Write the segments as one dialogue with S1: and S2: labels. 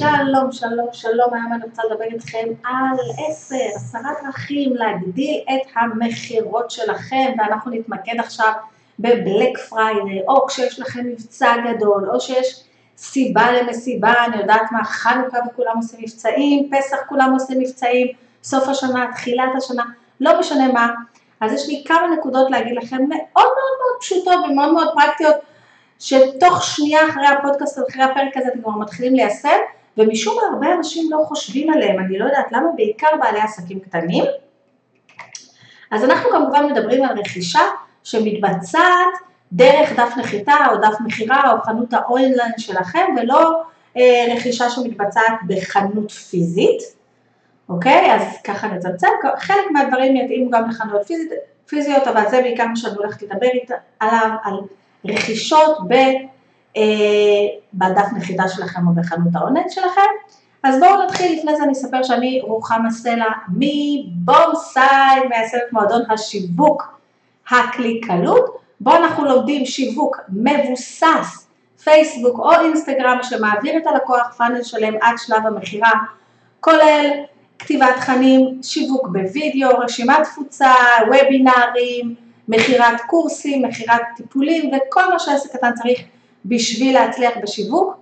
S1: שלום, שלום, שלום, היום אני רוצה לדבר איתכם על עשר, עשרה דרכים להגדיל את המכירות שלכם, ואנחנו נתמקד עכשיו בבלק פריידי, או כשיש לכם מבצע גדול, או שיש סיבה למסיבה, אני יודעת מה, חנוכה וכולם עושים מבצעים, פסח כולם עושים מבצעים, סוף השנה, תחילת השנה, לא משנה מה, אז יש לי כמה נקודות להגיד לכם מאוד מאוד מאוד פשוטות ומאוד מאוד פרקטיות, שתוך שנייה אחרי הפודקאסט, אחרי הפרק הזה, אתם כבר מתחילים ליישם, ומשום מה הרבה אנשים לא חושבים עליהם, אני לא יודעת למה, בעיקר בעלי עסקים קטנים. אז אנחנו כמובן מדברים על רכישה שמתבצעת דרך דף נחיתה או דף מכירה או חנות האונליין שלכם, ולא אה, רכישה שמתבצעת בחנות פיזית, אוקיי? אז ככה נצמצם, חלק מהדברים יתאימו גם פיזית, פיזיות, אבל זה בעיקר מה שאני הולכת לדבר עליו, על רכישות ב, בדף נחיתה שלכם או בחנות האונליין שלכם. אז בואו נתחיל, לפני זה אני אספר שאני רוחמה סלע מבומסייד, מייסדת מועדון השיווק הקליקלות, בו אנחנו לומדים שיווק מבוסס, פייסבוק או אינסטגרם שמעביר את הלקוח פאנל שלם עד שלב המכירה, כולל כתיבת תכנים, שיווק בווידאו, רשימת תפוצה, וובינארים, מכירת קורסים, מכירת טיפולים וכל מה שעסק קטן צריך בשביל להצליח בשיווק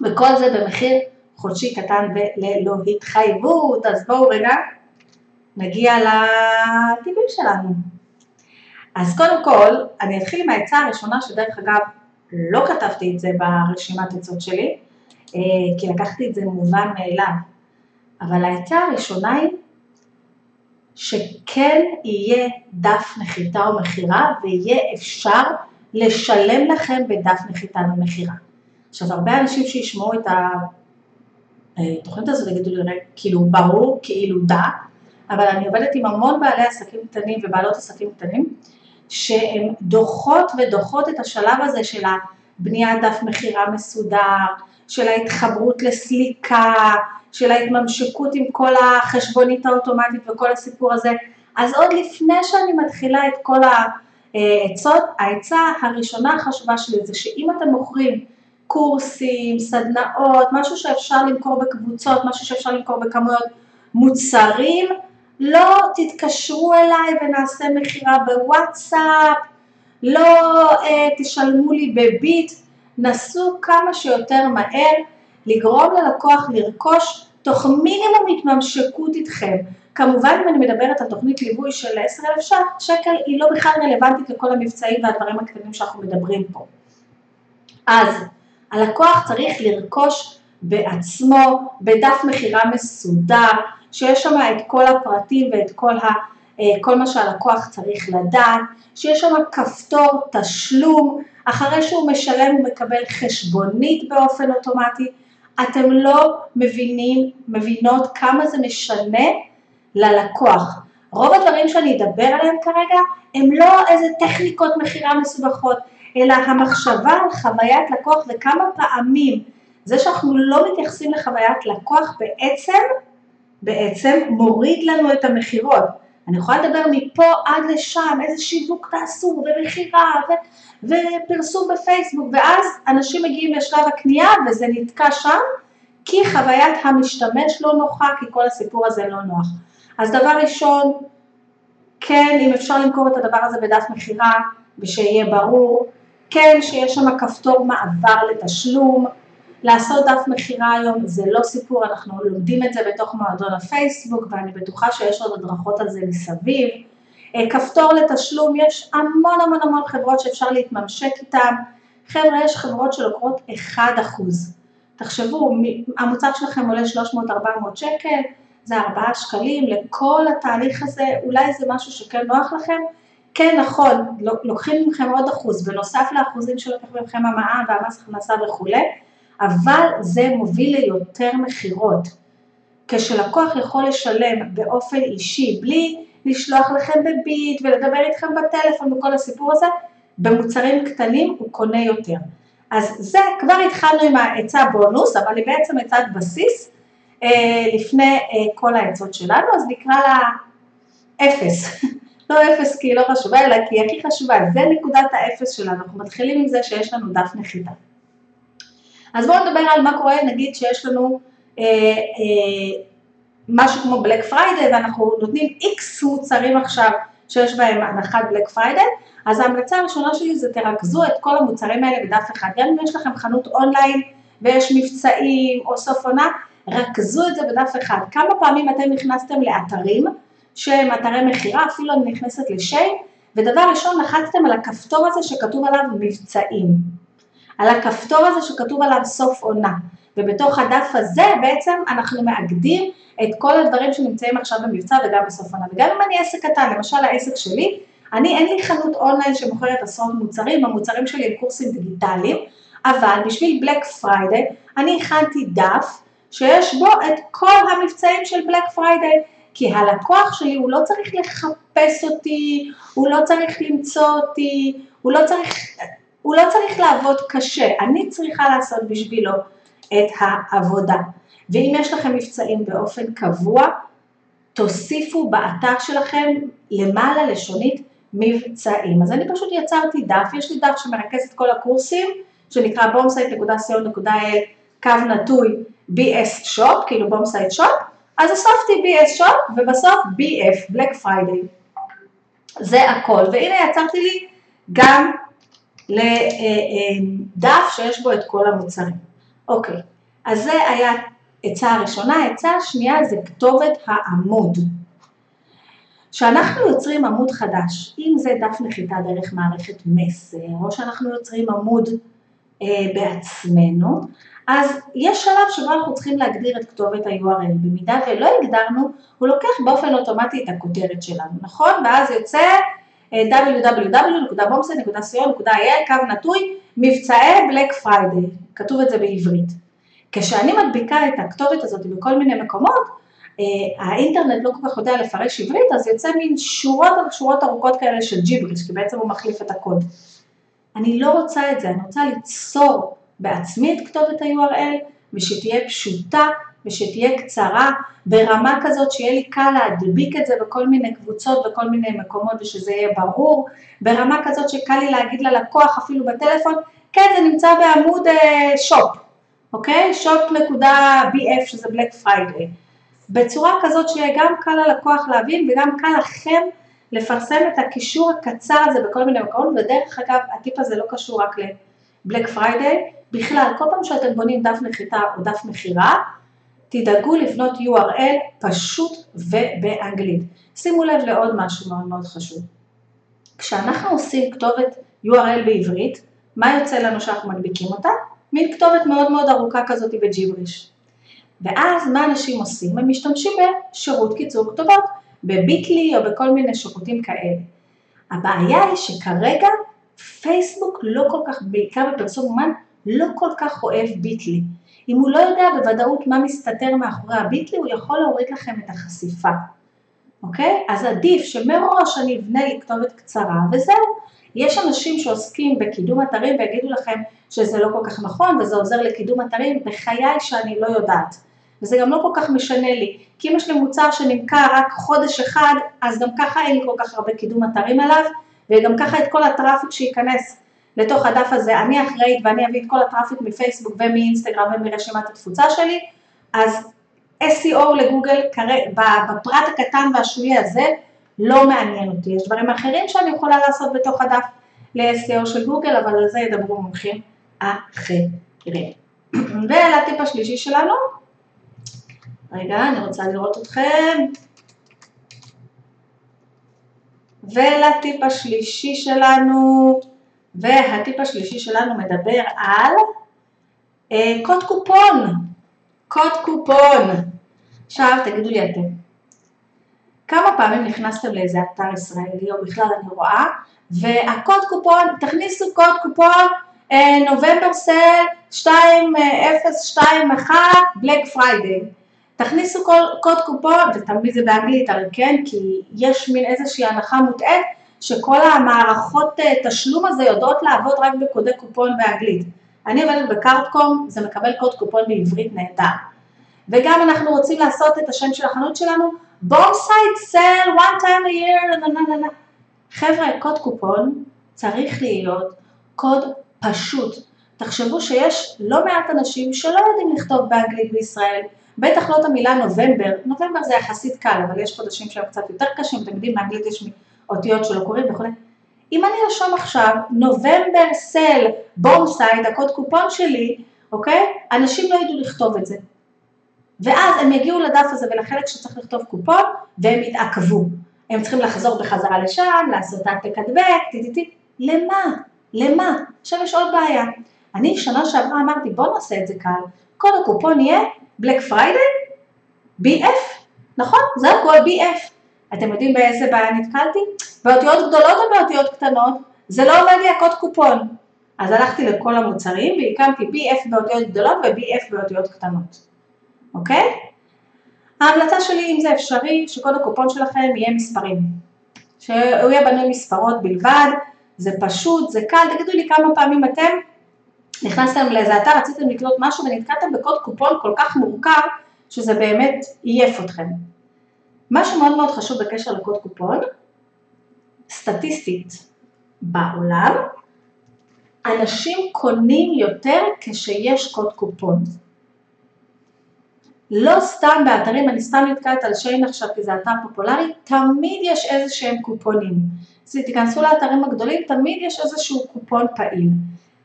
S1: וכל זה במחיר חודשי קטן וללא התחייבות. אז בואו רגע נגיע לטיפים שלנו. אז קודם כל, אני אתחיל עם העצה הראשונה שדרך אגב לא כתבתי את זה ברשימת עצות שלי, אה, כי לקחתי את זה מובן מאליו, אבל העצה הראשונה היא שכן יהיה דף נחיתה או מכירה ויהיה אפשר לשלם לכם בדף נחיתה ומכירה. עכשיו הרבה אנשים שישמעו את התוכנית הזאת יגידו לי כאילו ברור כאילו דה, אבל אני עובדת עם המון בעלי עסקים קטנים ובעלות עסקים קטנים שהן דוחות ודוחות את השלב הזה של הבניית דף מכירה מסודר, של ההתחברות לסליקה, של ההתממשקות עם כל החשבונית האוטומטית וכל הסיפור הזה, אז עוד לפני שאני מתחילה את כל העצות, העצה הראשונה החשובה שלי זה שאם אתם מוכרים קורסים, סדנאות, משהו שאפשר למכור בקבוצות, משהו שאפשר למכור בכמויות מוצרים, לא תתקשרו אליי ונעשה מכירה בוואטסאפ, לא אה, תשלמו לי בביט, נסו כמה שיותר מהר לגרום ללקוח לרכוש תוך מינימום התממשקות איתכם. כמובן אם אני מדברת על תוכנית ליווי של 10,000 שקל, היא לא בכלל רלוונטית לכל המבצעים והדברים הקטנים שאנחנו מדברים פה. אז הלקוח צריך לרכוש בעצמו בדף מכירה מסודר, שיש שם את כל הפרטים ואת כל, ה, אה, כל מה שהלקוח צריך לדעת, שיש שם כפתור תשלום, אחרי שהוא משלם הוא מקבל חשבונית באופן אוטומטי, אתם לא מבינים, מבינות כמה זה משנה ללקוח. רוב הדברים שאני אדבר עליהם כרגע הם לא איזה טכניקות מכירה מסובכות, אלא המחשבה על חוויית לקוח וכמה פעמים זה שאנחנו לא מתייחסים לחוויית לקוח בעצם, בעצם מוריד לנו את המכירות. אני יכולה לדבר מפה עד לשם, איזה שיווק תעשו, ומכירה, ו- ופרסום בפייסבוק, ואז אנשים מגיעים לשלב הקנייה וזה נתקע שם, כי חוויית המשתמש לא נוחה, כי כל הסיפור הזה לא נוח. אז דבר ראשון, כן, אם אפשר למכור את הדבר הזה בדף מכירה, ושיהיה ברור, כן, שיש שם כפתור מעבר לתשלום, לעשות דף מכירה היום זה לא סיפור, אנחנו לומדים את זה בתוך מועדון הפייסבוק ואני בטוחה שיש עוד הדרכות על זה מסביב. אה, כפתור לתשלום, יש המון המון המון חברות שאפשר להתממשק איתן. חבר'ה, יש חברות שלוקחות 1%. תחשבו, המוצר שלכם עולה 300-400 שקל, זה 4 שקלים, לכל התהליך הזה, אולי זה משהו שכן נוח לכם? כן, נכון, לוקחים מכם עוד אחוז, בנוסף לאחוזים שלוקחים מכם המע"מ והמס הכנסה וכולי, אבל זה מוביל ליותר מכירות. כשלקוח יכול לשלם באופן אישי, בלי לשלוח לכם בביט ולדבר איתכם בטלפון וכל הסיפור הזה, במוצרים קטנים הוא קונה יותר. אז זה, כבר התחלנו עם העצה בונוס, אבל היא בעצם עצת בסיס לפני אה, כל העצות שלנו, אז נקרא לה אפס. לא אפס כי היא לא חשובה, אלא כי היא הכי חשובה, זה נקודת האפס שלנו, אנחנו מתחילים עם זה שיש לנו דף נחיתה. אז בואו נדבר על מה קורה נגיד שיש לנו אה, אה, משהו כמו Black Friday ואנחנו נותנים X מוצרים עכשיו שיש בהם הנחת Black Friday, אז ההמלצה הראשונה שלי זה תרכזו את כל המוצרים האלה בדף אחד, גם אם יש לכם חנות אונליין ויש מבצעים או סוף עונה, רכזו את זה בדף אחד. כמה פעמים אתם נכנסתם לאתרים שהם אתרי מכירה, אפילו אני נכנסת ל Shein, ודבר ראשון לחצתם על הכפתור הזה שכתוב עליו מבצעים, על הכפתור הזה שכתוב עליו סוף עונה, ובתוך הדף הזה בעצם אנחנו מאגדים את כל הדברים שנמצאים עכשיו במבצע וגם בסוף עונה, וגם אם אני עסק קטן, למשל העסק שלי, אני אין לי חנות אונליין שמוכרת עשרות מוצרים, המוצרים שלי הם קורסים דיגיטליים, אבל בשביל Black Friday אני הכנתי דף שיש בו את כל המבצעים של Black Friday, כי הלקוח שלי הוא לא צריך לחפש אותי, הוא לא צריך למצוא אותי, הוא לא צריך, הוא לא צריך לעבוד קשה, אני צריכה לעשות בשבילו את העבודה. ואם יש לכם מבצעים באופן קבוע, תוסיפו באתר שלכם למעלה לשונית מבצעים. אז אני פשוט יצרתי דף, יש לי דף שמרכז את כל הקורסים, שנקרא bombsite.co.il קו נטוי BS shop, כאילו Bombsite shop, אז הוספתי BS shop ובסוף BF, Black Friday. זה הכל, והנה יצרתי לי גם לדף שיש בו את כל המוצרים. אוקיי, אז זה היה עצה הראשונה, עצה השנייה זה כתובת העמוד. כשאנחנו יוצרים עמוד חדש, אם זה דף נחיתה דרך מערכת מסר, או שאנחנו יוצרים עמוד אה, בעצמנו, אז יש שלב שבו אנחנו צריכים להגדיר את כתובת ה-URL, במידה ולא הגדרנו, הוא לוקח באופן אוטומטי את הכותרת שלנו, נכון? ואז יוצא אה, www.bomset.co.il, קו נטוי, מבצעי בלק פריידי, כתוב את זה בעברית. כשאני מדביקה את הכתובת הזאת בכל מיני מקומות, אה, האינטרנט לא כל כך יודע לפרש עברית, אז יוצא מין שורות על שורות ארוכות כאלה של ג'יבריש, כי בעצם הוא מחליף את הקוד. אני לא רוצה את זה, אני רוצה ליצור בעצמי את כתובת ה-URL ושתהיה פשוטה ושתהיה קצרה ברמה כזאת שיהיה לי קל להדביק את זה בכל מיני קבוצות וכל מיני מקומות ושזה יהיה ברור, ברמה כזאת שקל לי להגיד ללקוח אפילו בטלפון, כן זה נמצא בעמוד shop, uh, אוקיי? shop.bf שזה Black Friday. בצורה כזאת שיהיה גם קל ללקוח להבין וגם קל לכם לפרסם את הקישור הקצר הזה בכל מיני מקומות, ודרך אגב הטיפ הזה לא קשור רק ל Black Friday, בכלל כל פעם שאתם בונים דף נחיתה או דף מכירה, תדאגו לבנות URL פשוט ובאנגלית. שימו לב לעוד משהו מאוד מאוד חשוב. כשאנחנו עושים כתובת URL בעברית, מה יוצא לנו שאנחנו מדביקים אותה? מין כתובת מאוד מאוד ארוכה כזאת בג'יבריש. ואז מה אנשים עושים? הם משתמשים בשירות קיצור כתובות, ב Bitly או בכל מיני שירותים כאלה. הבעיה היא שכרגע פייסבוק לא כל כך, בעיקר בפרסום אומן, לא כל כך אוהב ביטלי. אם הוא לא יודע בוודאות מה מסתתר מאחורי הביטלי, הוא יכול להוריד לכם את החשיפה, אוקיי? אז עדיף שמראש אני אבנה לי כתובת קצרה וזהו. יש אנשים שעוסקים בקידום אתרים ויגידו לכם שזה לא כל כך נכון וזה עוזר לקידום אתרים, בחיי שאני לא יודעת. וזה גם לא כל כך משנה לי, כי אם יש לי מוצר שנמכר רק חודש אחד, אז גם ככה אין לי כל כך הרבה קידום אתרים עליו, וגם ככה את כל הטראפיק שייכנס לתוך הדף הזה, אני אחראית ואני אביא את כל הטראפיק מפייסבוק ומאינסטגרם ומרשימת התפוצה שלי, אז SEO לגוגל, בפרט הקטן והשולי הזה, לא מעניין אותי, יש דברים אחרים שאני יכולה לעשות בתוך הדף ל-SEO של גוגל, אבל על זה ידברו מומחים אחרים. ולטיפ השלישי שלנו, רגע, אני רוצה לראות אתכם. ולטיפ השלישי שלנו, והטיפ השלישי שלנו מדבר על אה, קוד קופון, קוד קופון. עכשיו תגידו לי אתם, כמה פעמים נכנסתם לאיזה אתר ישראלי או בכלל אני רואה, והקוד קופון, תכניסו קוד קופון אה, נובמבר סל 2021 Black Friday. תכניסו קוד קופון, ותמיד זה באנגלית הרי כן, כי יש מין איזושהי הנחה מוטעית שכל המערכות אה, תשלום הזה יודעות לעבוד רק בקודי קופון באנגלית. אני עובדת ב Cardcom, זה מקבל קוד קופון בעברית נהדר. וגם אנחנו רוצים לעשות את השם של החנות שלנו, Bombsite sale, one time a year, לא חבר'ה, קוד קופון צריך להיות קוד פשוט, תחשבו שיש לא מעט אנשים שלא יודעים לכתוב באנגלית בישראל, בטח לא את המילה נובמבר, נובמבר זה יחסית קל, אבל יש חודשים שהם קצת יותר קשים, אתם יודעים, באנגלית יש אותיות שלא קוראים וכו'. אם אני ארשום עכשיו נובמבר סל בומסייד, הקוד קופון שלי, אוקיי? אנשים לא ידעו לכתוב את זה. ואז הם יגיעו לדף הזה ולחלק שצריך לכתוב קופון, והם יתעכבו. הם צריכים לחזור בחזרה לשם, לעשות העתק הדבק, טי למה? למה? עכשיו יש עוד בעיה. אני שנה שעברה אמרתי בוא נעשה את זה קל, קוד הקופון יהיה בלק פריידי, BF, נכון? זה הכל BF. אתם יודעים באיזה בעיה נתקלתי? באותיות גדולות או באותיות קטנות? זה לא עובד לי הקוד קופון. אז הלכתי לכל המוצרים והקמתי BF באותיות גדולות ו-BF באותיות קטנות, אוקיי? ההמלצה שלי, אם זה אפשרי, שקוד הקופון שלכם יהיה מספרים. שהוא יהיה בנוי מספרות בלבד, זה פשוט, זה קל, תגידו לי כמה פעמים אתם נכנסתם לאיזה אתר, רציתם לקלוט משהו ונתקעתם בקוד קופון כל כך מורכב, שזה באמת עייף אתכם. משהו מאוד מאוד חשוב בקשר לקוד קופון, סטטיסטית בעולם, אנשים קונים יותר כשיש קוד קופון. לא סתם באתרים, אני סתם נתקעת על שיין עכשיו כי זה אתר פופולרי, תמיד יש איזה שהם קופונים. אז תיכנסו לאתרים הגדולים, תמיד יש איזשהו קופון פעיל.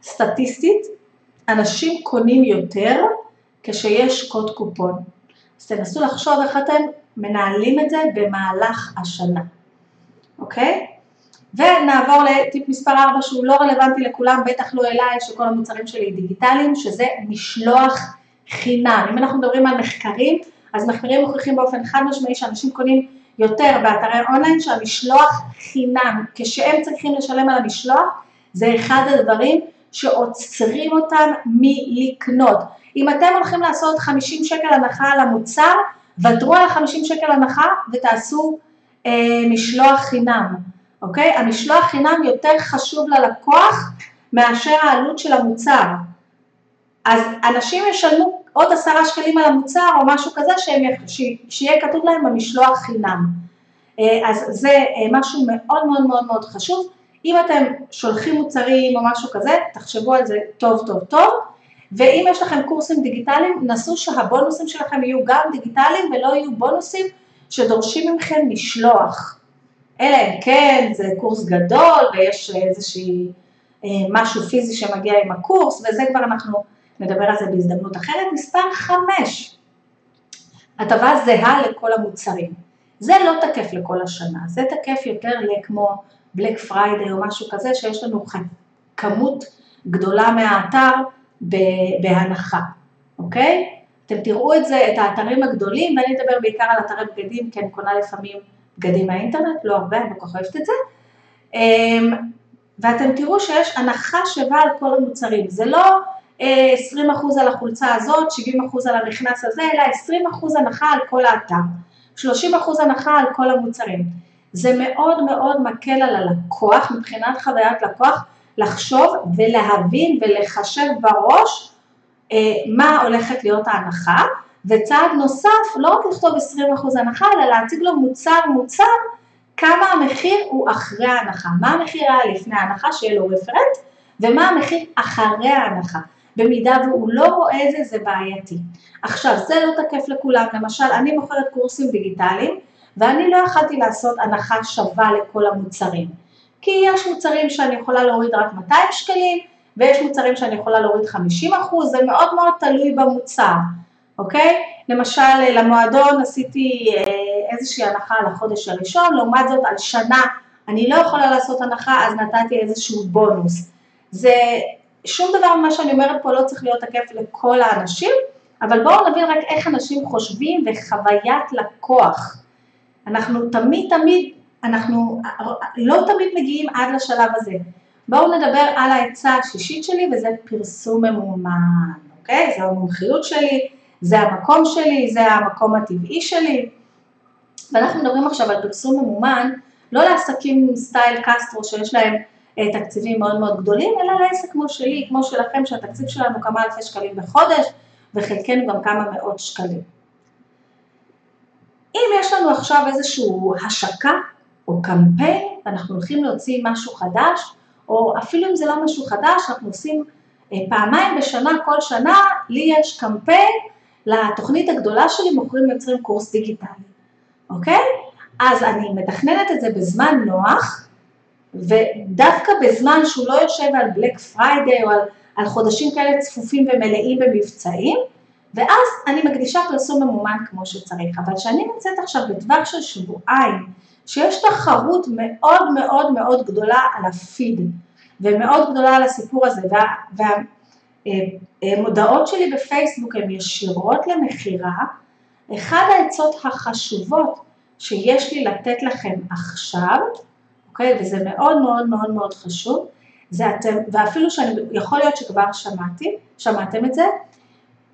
S1: סטטיסטית, אנשים קונים יותר כשיש קוד קופון. אז תנסו לחשוב איך אתם מנהלים את זה במהלך השנה, אוקיי? ונעבור לטיפ מספר 4 שהוא לא רלוונטי לכולם, בטח לא אליי, שכל המוצרים שלי דיגיטליים, שזה משלוח חינם. אם אנחנו מדברים על מחקרים, אז מחקרים מוכיחים באופן חד משמעי שאנשים קונים יותר באתרי אונליין שהמשלוח חינם, כשהם צריכים לשלם על המשלוח, זה אחד הדברים שעוצרים אותם מלקנות. אם אתם הולכים לעשות 50 שקל הנחה על המוצר, ותרו על ה-50 שקל הנחה ותעשו אה, משלוח חינם, אוקיי? המשלוח חינם יותר חשוב ללקוח מאשר העלות של המוצר. אז אנשים ישלמו עוד עשרה שקלים על המוצר או משהו כזה שהם, שיהיה כתוב להם במשלוח חינם. אה, אז זה אה, משהו מאוד מאוד מאוד מאוד חשוב. אם אתם שולחים מוצרים או משהו כזה, תחשבו על זה טוב טוב טוב, ואם יש לכם קורסים דיגיטליים, נסו שהבונוסים שלכם יהיו גם דיגיטליים ולא יהיו בונוסים שדורשים מכם משלוח. אלא אם כן זה קורס גדול ויש איזושהי אה, משהו פיזי שמגיע עם הקורס, וזה כבר אנחנו נדבר על זה בהזדמנות אחרת. מספר חמש, הטבה זהה לכל המוצרים. זה לא תקף לכל השנה, זה תקף יותר לכמו בלק פריידי או משהו כזה, שיש לנו כמות גדולה מהאתר בהנחה, אוקיי? אתם תראו את זה, את האתרים הגדולים, ואני אדבר בעיקר על אתרי בגדים, כי אני קונה לפעמים בגדים מהאינטרנט, לא הרבה, אני כל כך אוהבת את זה. אמ, ואתם תראו שיש הנחה שווה על כל המוצרים, זה לא 20% אה, על החולצה הזאת, 70% על המכנס הזה, אלא 20% הנחה על כל האתר, 30% הנחה על כל המוצרים. זה מאוד מאוד מקל על הלקוח מבחינת חוויית לקוח לחשוב ולהבין ולחשב בראש אה, מה הולכת להיות ההנחה. וצעד נוסף לא רק לכתוב 20% הנחה אלא להציג לו מוצר מוצר כמה המחיר הוא אחרי ההנחה, מה המחיר היה לפני ההנחה שיהיה לו רפרנט ומה המחיר אחרי ההנחה, במידה והוא לא רואה זה זה בעייתי. עכשיו זה לא תקף לכולם, למשל אני מוכרת קורסים דיגיטליים ואני לא יכלתי לעשות הנחה שווה לכל המוצרים, כי יש מוצרים שאני יכולה להוריד רק 200 שקלים, ויש מוצרים שאני יכולה להוריד 50 אחוז, זה מאוד מאוד תלוי במוצר, אוקיי? למשל למועדון עשיתי אה, איזושהי הנחה על החודש הראשון, לעומת זאת על שנה אני לא יכולה לעשות הנחה, אז נתתי איזשהו בונוס. זה, שום דבר ממה שאני אומרת פה לא צריך להיות תקף לכל האנשים, אבל בואו נבין רק איך אנשים חושבים וחוויית לקוח. אנחנו תמיד תמיד, אנחנו לא תמיד מגיעים עד לשלב הזה. בואו נדבר על העצה השישית שלי וזה פרסום ממומן, אוקיי? זו המומחיות שלי, זה המקום שלי, זה המקום הטבעי שלי. ואנחנו מדברים עכשיו על פרסום ממומן, לא לעסקים סטייל קסטרו שיש להם אה, תקציבים מאוד מאוד גדולים, אלא לעסק כמו שלי, כמו שלכם, שהתקציב שלנו כמה אלפי שקלים בחודש, וחלקנו גם כמה מאות שקלים. אם יש לנו עכשיו איזושהי השקה או קמפיין ואנחנו הולכים להוציא משהו חדש, או אפילו אם זה לא משהו חדש, אנחנו עושים פעמיים בשנה, כל שנה, לי יש קמפיין לתוכנית הגדולה שלי, מוכרים ויוצרים קורס דיגיטלי, אוקיי? אז אני מתכננת את זה בזמן נוח, ודווקא בזמן שהוא לא יושב על Black Friday או על, על חודשים כאלה צפופים ומלאים במבצעים, ואז אני מקדישה פרסום ממומן כמו שצריך. אבל כשאני נמצאת עכשיו בטווח של שבועיים, שיש תחרות מאוד מאוד מאוד גדולה על הפיד, ומאוד גדולה על הסיפור הזה, והמודעות וה, שלי בפייסבוק הן ישירות למכירה, אחד העצות החשובות שיש לי לתת לכם עכשיו, אוקיי, וזה מאוד מאוד מאוד מאוד חשוב, זה אתם, ואפילו שאני, יכול להיות שכבר שמעתי, שמעתם את זה,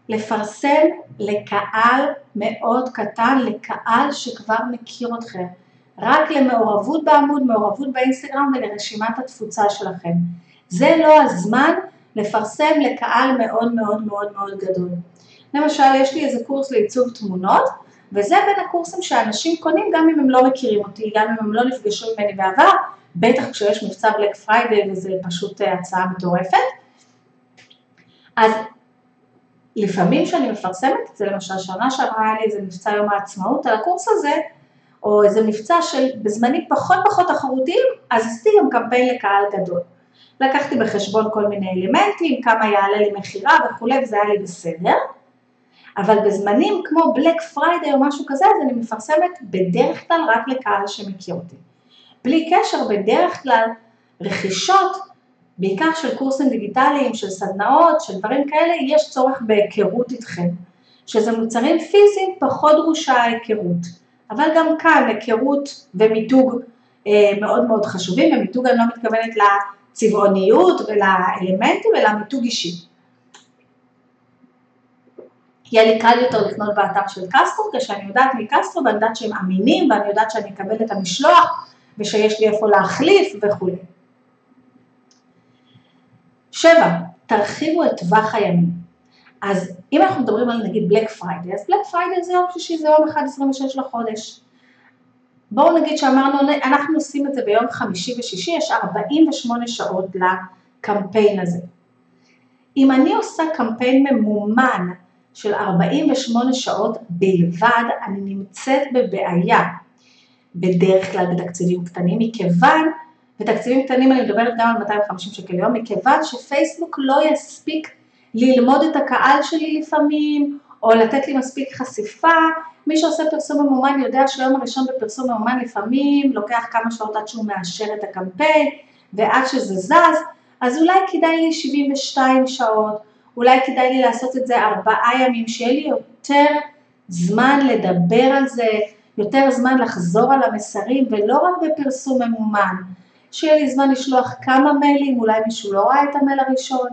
S1: לפרסם לקהל מאוד קטן, לקהל שכבר מכיר אתכם, רק למעורבות בעמוד, מעורבות באינסטגרם ולרשימת התפוצה שלכם. זה לא הזמן לפרסם לקהל מאוד מאוד מאוד מאוד גדול. למשל, יש לי איזה קורס לעיצוב תמונות, וזה בין הקורסים שאנשים קונים גם אם הם לא מכירים אותי, גם אם הם לא נפגשו ממני בעבר, בטח כשיש מבצע בלק פריידי וזה פשוט הצעה מטורפת. אז לפעמים כשאני מפרסמת את זה, למשל שנה שעברה היה לי איזה מבצע יום העצמאות על הקורס הזה, או איזה מבצע של בזמנים פחות פחות תחרותיים, אז עשיתי גם קמפיין לקהל גדול. לקחתי בחשבון כל מיני אלמנטים, כמה יעלה לי מכירה וכולי, וזה היה לי בסדר. אבל בזמנים כמו בלק פריידי או משהו כזה, אז אני מפרסמת בדרך כלל רק לקהל שמכיר אותי. בלי קשר, בדרך כלל רכישות, בעיקר של קורסים דיגיטליים, של סדנאות, של דברים כאלה, יש צורך בהיכרות איתכם. שזה מוצרים פיזיים, פחות דרושה היכרות. אבל גם כאן היכרות ומיתוג אה, מאוד מאוד חשובים, ומיתוג אני לא מתכוונת לצבעוניות ולאלמנטים, אלא מיתוג אישי. יהיה לי קל יותר לקנות באתר של קסטרו, כשאני יודעת מקסטרו ואני יודעת שהם אמינים ואני יודעת שאני אקבל את המשלוח ושיש לי איפה להחליף וכולי. שבע, תרחיבו את טווח הימים. אז אם אנחנו מדברים על נגיד Black Friday, אז Black Friday זה יום שישי, זה יום 1.26 לחודש. בואו נגיד שאמרנו, אנחנו עושים את זה ביום חמישי ושישי, יש 48 שעות לקמפיין הזה. אם אני עושה קמפיין ממומן של 48 שעות בלבד, אני נמצאת בבעיה, בדרך כלל בתקציבים קטנים, מכיוון, בתקציבים קטנים אני מדברת גם על 250 שקל ליום, מכיוון שפייסבוק לא יספיק ללמוד את הקהל שלי לפעמים, או לתת לי מספיק חשיפה, מי שעושה פרסום ממומן יודע שהיום הראשון בפרסום ממומן לפעמים לוקח כמה שעות עד שהוא מאשר את הקמפיין, ועד שזה זז, אז אולי כדאי לי 72 שעות, אולי כדאי לי לעשות את זה ארבעה ימים, שיהיה לי יותר זמן לדבר על זה, יותר זמן לחזור על המסרים, ולא רק בפרסום ממומן, שיהיה לי זמן לשלוח כמה מיילים, אולי מישהו לא ראה את המייל הראשון,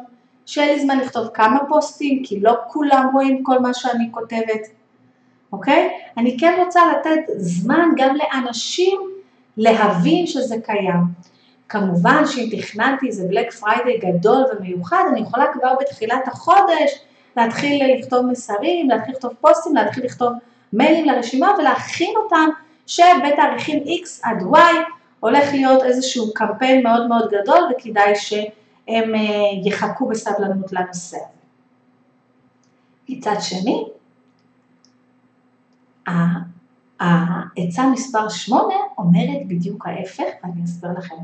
S1: שיהיה לי זמן לכתוב כמה פוסטים, כי לא כולם רואים כל מה שאני כותבת, אוקיי? אני כן רוצה לתת זמן גם לאנשים להבין שזה קיים. כמובן שאם תכננתי איזה בלק פריידי גדול ומיוחד, אני יכולה כבר בתחילת החודש להתחיל לכתוב מסרים, להתחיל לכתוב פוסטים, להתחיל לכתוב מיילים לרשימה ולהכין אותם שבתאריכים X עד Y הולך להיות איזשהו קמפיין מאוד מאוד גדול וכדאי שהם אה, יחכו בסבלנות לנושא. מצד שני, העצה מספר 8 אומרת בדיוק ההפך ואני אסביר לכם.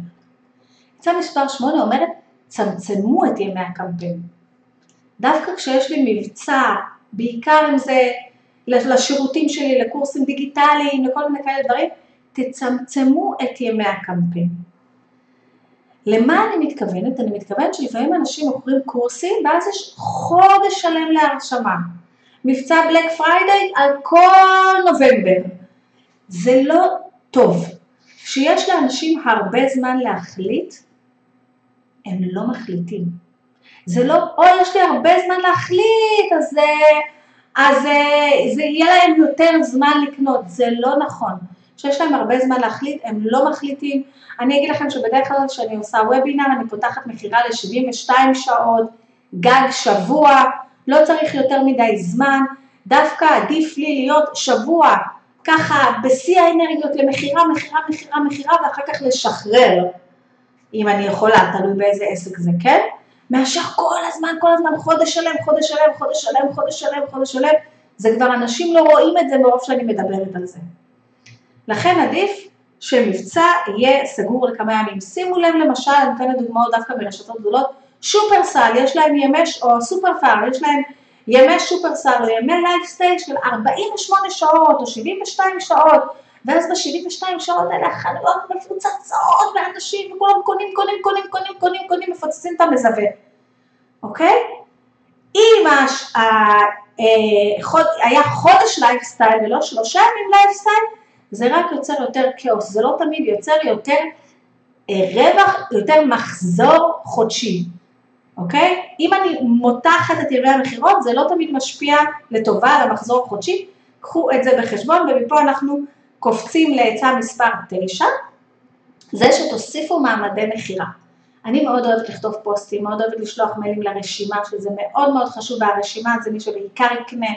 S1: עצה מספר 8 אומרת, צמצמו את ימי הקמפיין. דווקא כשיש לי מבצע, בעיקר אם זה לשירותים שלי, לקורסים דיגיטליים, לכל מיני כאלה דברים, תצמצמו את ימי הקמפיין. למה אני מתכוונת? אני מתכוונת שלפעמים אנשים מוכרים קורסים ואז יש חודש שלם להרשמה. מבצע Black Friday על כל נובמבר. זה לא טוב. כשיש לאנשים הרבה זמן להחליט, הם לא מחליטים. זה לא, אוי, יש לי הרבה זמן להחליט, אז, אז זה יהיה להם יותר זמן לקנות. זה לא נכון. כשיש להם הרבה זמן להחליט, הם לא מחליטים. אני אגיד לכם שבדרך כלל כשאני עושה וובינר, אני פותחת מכירה ל-72 שעות, גג שבוע, לא צריך יותר מדי זמן, דווקא עדיף לי להיות שבוע ככה בשיא האנרגיות למכירה, מכירה, מכירה, מכירה, ואחר כך לשחרר. אם אני יכולה, תלוי באיזה עסק זה כן, מאשר כל הזמן, כל הזמן, חודש שלם, חודש שלם, חודש שלם, חודש שלם, חודש שלם, זה כבר אנשים לא רואים את זה מרוב שאני מדברת על זה. לכן עדיף שמבצע יהיה סגור לכמה ימים. שימו לב למשל, אני נותנת דוגמאות דווקא מרשתות גדולות, שופרסל, יש להם ימי, או סופר פאר, יש להם ימי שופרסל או ימי לייפסטייל של 48 שעות או 72 שעות, ואז ב-72 שעות האלה החנויות מפוצצות באנשים, וכולם קונים, קונים, קונים, קונים, קונים, קונים, מפוצצים את המזווה, אוקיי? אם הש... אה, היה חודש לייפסטייל ולא שלושה ימים לייפסטייל, זה רק יוצר יותר כאוס, זה לא תמיד יוצר יותר אה, רווח, יותר מחזור חודשי. אוקיי? אם אני מותחת את ימי המכירות זה לא תמיד משפיע לטובה על המחזור החודשי, קחו את זה בחשבון ומפה אנחנו קופצים לעצה מספר 9, זה שתוסיפו מעמדי מכירה. אני מאוד אוהבת לכתוב פוסטים, מאוד אוהבת לשלוח מיילים לרשימה, שזה מאוד מאוד חשוב, והרשימה זה מי שבעיקר יקנה,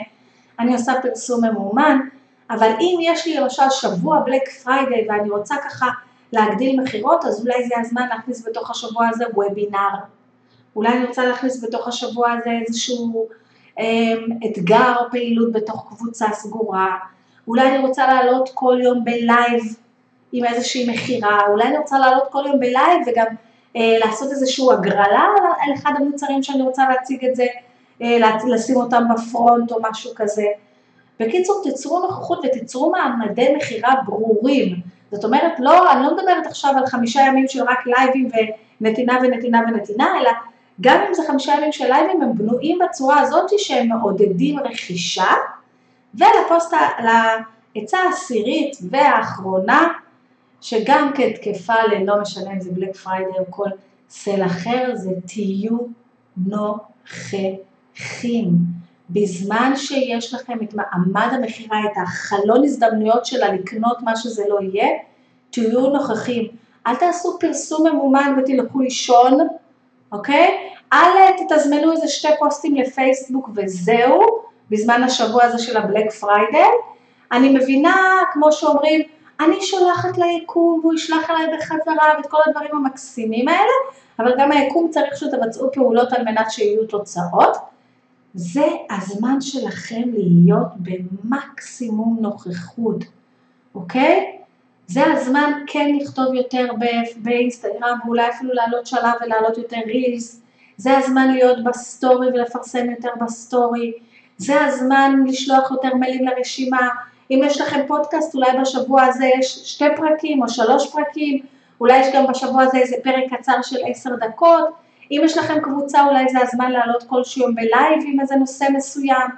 S1: אני עושה פרסום ממומן, אבל אם יש לי למשל שבוע Black Friday ואני רוצה ככה להגדיל מכירות, אז אולי זה הזמן להכניס בתוך השבוע הזה וובינר, אולי אני רוצה להכניס בתוך השבוע הזה איזשהו אה, אתגר או פעילות בתוך קבוצה סגורה, אולי אני רוצה לעלות כל יום בלייב עם איזושהי מכירה, אולי אני רוצה לעלות כל יום בלייב וגם אה, לעשות איזושהי הגרלה על אחד המוצרים שאני רוצה להציג את זה, אה, לשים אותם ב front או משהו כזה. בקיצור, תיצרו נוכחות ותיצרו מעמדי מכירה ברורים. זאת אומרת, לא, אני לא מדברת עכשיו על חמישה ימים של רק לייבים ונתינה ונתינה ונתינה, אלא גם אם זה חמישה ימים של לייבים, הם בנויים בצורה הזאת שהם מעודדים רכישה, ולפוסט, לעצה העשירית והאחרונה, שגם כן תקפה ללא משנה אם זה Black Friday או כל sale אחר, זה תהיו נוכחים. בזמן שיש לכם את מעמד המכירה, את החלון הזדמנויות שלה לקנות מה שזה לא יהיה, תהיו נוכחים. אל תעשו פרסום ממומן ותלכו לישון, אוקיי? אל תתזמנו איזה שתי פוסטים לפייסבוק וזהו, בזמן השבוע הזה של הבלק פריידי. אני מבינה, כמו שאומרים, אני שולחת ליקום והוא ישלח אליי בחזרה ואת כל הדברים המקסימים האלה, אבל גם היקום צריך שתבצעו פעולות על מנת שיהיו תוצאות. זה הזמן שלכם להיות במקסימום נוכחות, אוקיי? זה הזמן כן לכתוב יותר באינסטגרם ואולי אפילו לעלות שלב ולעלות יותר reels, זה הזמן להיות ב story ולפרסם יותר ב story, זה הזמן לשלוח יותר מיילים לרשימה, אם יש לכם פודקאסט אולי בשבוע הזה יש שתי פרקים או שלוש פרקים, אולי יש גם בשבוע הזה איזה פרק קצר של עשר דקות, אם יש לכם קבוצה אולי זה הזמן לעלות כל שיום בלייב עם איזה נושא מסוים,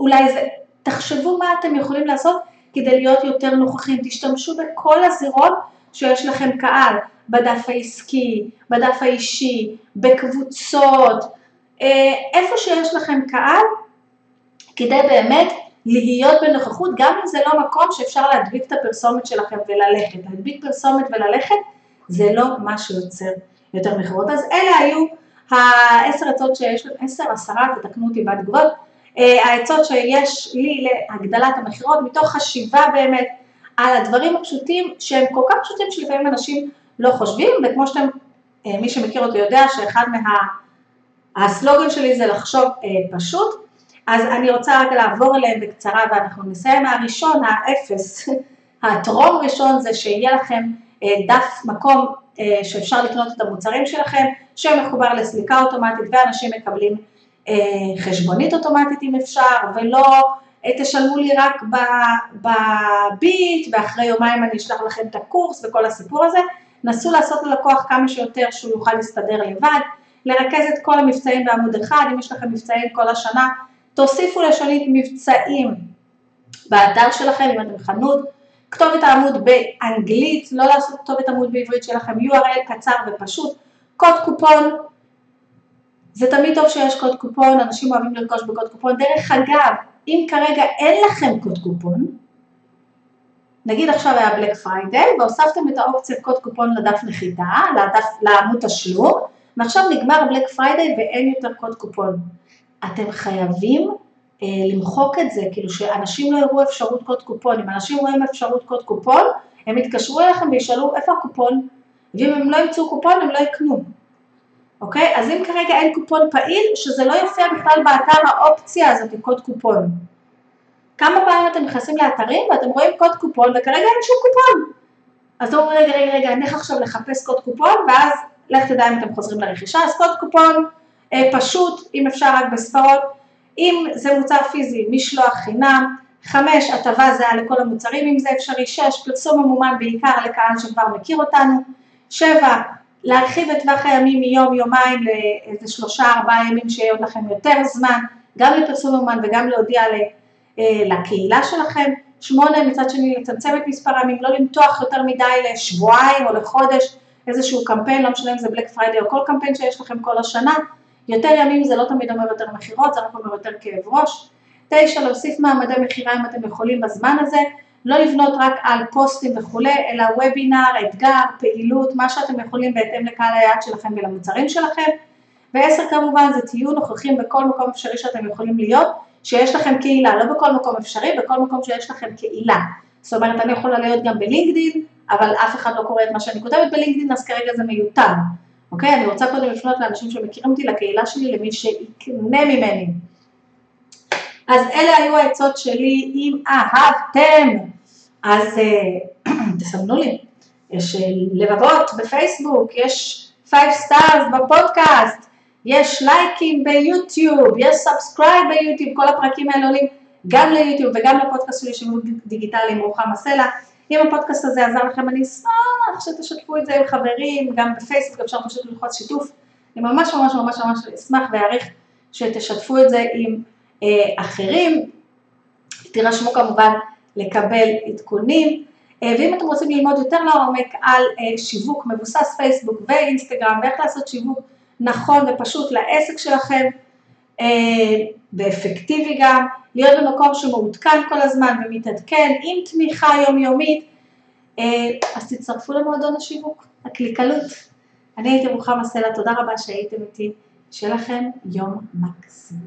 S1: אולי זה, תחשבו מה אתם יכולים לעשות כדי להיות יותר נוכחים, תשתמשו בכל הזירות שיש לכם קהל, בדף העסקי, בדף האישי, בקבוצות, אה, איפה שיש לכם קהל, כדי באמת להיות בנוכחות, גם אם זה לא מקום שאפשר להדביק את הפרסומת שלכם וללכת. להדביק פרסומת וללכת זה לא מה שיוצר יותר מכירות. אז אלה היו העשר עצות שיש, עשר, עשרה, תתקנו אותי בתגובות, אה, העצות שיש לי להגדלת המכירות, מתוך חשיבה באמת על הדברים הפשוטים שהם כל כך פשוטים שלפעמים אנשים לא חושבים, וכמו שאתם, אה, מי שמכיר אותי יודע שאחד מה... הסלוגן שלי זה לחשוב אה, פשוט, אז אני רוצה רק לעבור אליהם בקצרה ואנחנו נסיים. הראשון, האפס, הטרום ראשון זה שיהיה לכם דף מקום שאפשר לקנות את המוצרים שלכם, שמחובר לסליקה אוטומטית ואנשים מקבלים חשבונית אוטומטית אם אפשר, ולא תשלמו לי רק בביט ואחרי יומיים אני אשלח לכם את הקורס וכל הסיפור הזה, נסו לעשות ללקוח כמה שיותר שהוא יוכל להסתדר לבד, לרכז את כל המבצעים בעמוד אחד, אם יש לכם מבצעים כל השנה, תוסיפו לשונית מבצעים באתר שלכם, אם אתם חנות, כתובת העמוד באנגלית, לא לעשות כתובת עמוד בעברית שלכם, URL קצר ופשוט, קוד קופון, זה תמיד טוב שיש קוד קופון, אנשים אוהבים לרכוש בקוד קופון, דרך אגב, אם כרגע אין לכם קוד קופון, נגיד עכשיו היה Black Friday והוספתם את האופציה קוד קופון לדף נחיתה, לדף, לעמוד תשלום, ועכשיו נגמר Black Friday ואין יותר קוד קופון. אתם חייבים למחוק את זה, כאילו שאנשים לא יראו אפשרות קוד קופון, אם אנשים רואים אפשרות קוד קופון, הם יתקשרו אליכם וישאלו איפה הקופון, ואם הם לא ימצאו קופון הם לא יקנו. אוקיי? אז אם כרגע אין קופון פעיל, שזה לא יופיע בכלל באתר האופציה הזאת, קוד קופון. כמה פעמים אתם נכנסים לאתרים ואתם רואים קוד קופון וכרגע אין שום קופון. אז אתם אומרים רגע רגע רגע איך עכשיו לחפש קוד קופון ואז לך תדע אם אתם חוזרים לרכישה, אז קוד קופון אה, פשוט, אם אפשר רק בספרות, אם זה מוצר פיזי, משלוח חינם, חמש, הטבה זהה לכל המוצרים אם זה אפשרי, שש, פרסום ממומן בעיקר לקהל שכבר מכיר אותנו, שבע, להרחיב את טווח הימים מיום, יומיים לאיזה שלושה, ארבעה ימים שיהיה עוד לכם יותר זמן, גם לפרסום ממומן וגם להודיע אה, לקהילה שלכם, שמונה, מצד שני לצמצם את מספר הימים, לא למתוח יותר מדי לשבועיים או לחודש איזשהו קמפיין, לא משנה אם זה בלק פריידי או כל קמפיין שיש לכם כל השנה, יותר ימים זה לא תמיד אומר יותר מכירות, זה רק אומר יותר כאב ראש. תשע, להוסיף מעמדי מכירה אם אתם יכולים בזמן הזה, לא לבנות רק על פוסטים וכולי, אלא וובינר, אתגר, פעילות, מה שאתם יכולים בהתאם לקהל היעד שלכם ולמוצרים שלכם. ועשר כמובן זה תהיו נוכחים בכל מקום אפשרי שאתם יכולים להיות, שיש לכם קהילה, לא בכל מקום אפשרי, בכל מקום שיש לכם קהילה. זאת אומרת, אני יכולה להיות גם בלינקדין, אבל אף אחד לא קורא את מה שאני כותבת בלינקדין, אז כרגע זה מיותר. אוקיי? אני רוצה קודם לפנות לאנשים שמכירים אותי, לקהילה שלי, למי שיקנה ממני. אז אלה היו העצות שלי, אם אהבתם, אז uh, תסמנו לי. יש אה, לבבות בפייסבוק, יש 5 stars בפודקאסט, יש לייקים ביוטיוב, יש subscribe ביוטיוב, כל הפרקים האלה עולים גם ליוטיוב וגם לפודקאסט שלי שיווק דיגיטלי עם רוחמה סלע. אם הפודקאסט הזה עזר לכם, אני אשמח שתשתפו את זה עם חברים, גם בפייסבוק אפשר פשוט ללחוץ שיתוף. אני ממש ממש ממש ממש אשמח ואעריך שתשתפו את זה עם אה, אחרים. תירשמו כמובן לקבל עדכונים. אה, ואם אתם רוצים ללמוד יותר לעומק על אה, שיווק מבוסס פייסבוק ואינסטגרם ואיך לעשות שיווק נכון ופשוט לעסק שלכם, ואפקטיבי גם, להיות במקום שמעודכן כל הזמן ומתעדכן עם תמיכה יומיומית, אז תצטרפו למועדון השיווק, הקליקלות. אני הייתי רוחמה סלע, תודה רבה שהייתם איתי, שיהיה לכם יום מקסים.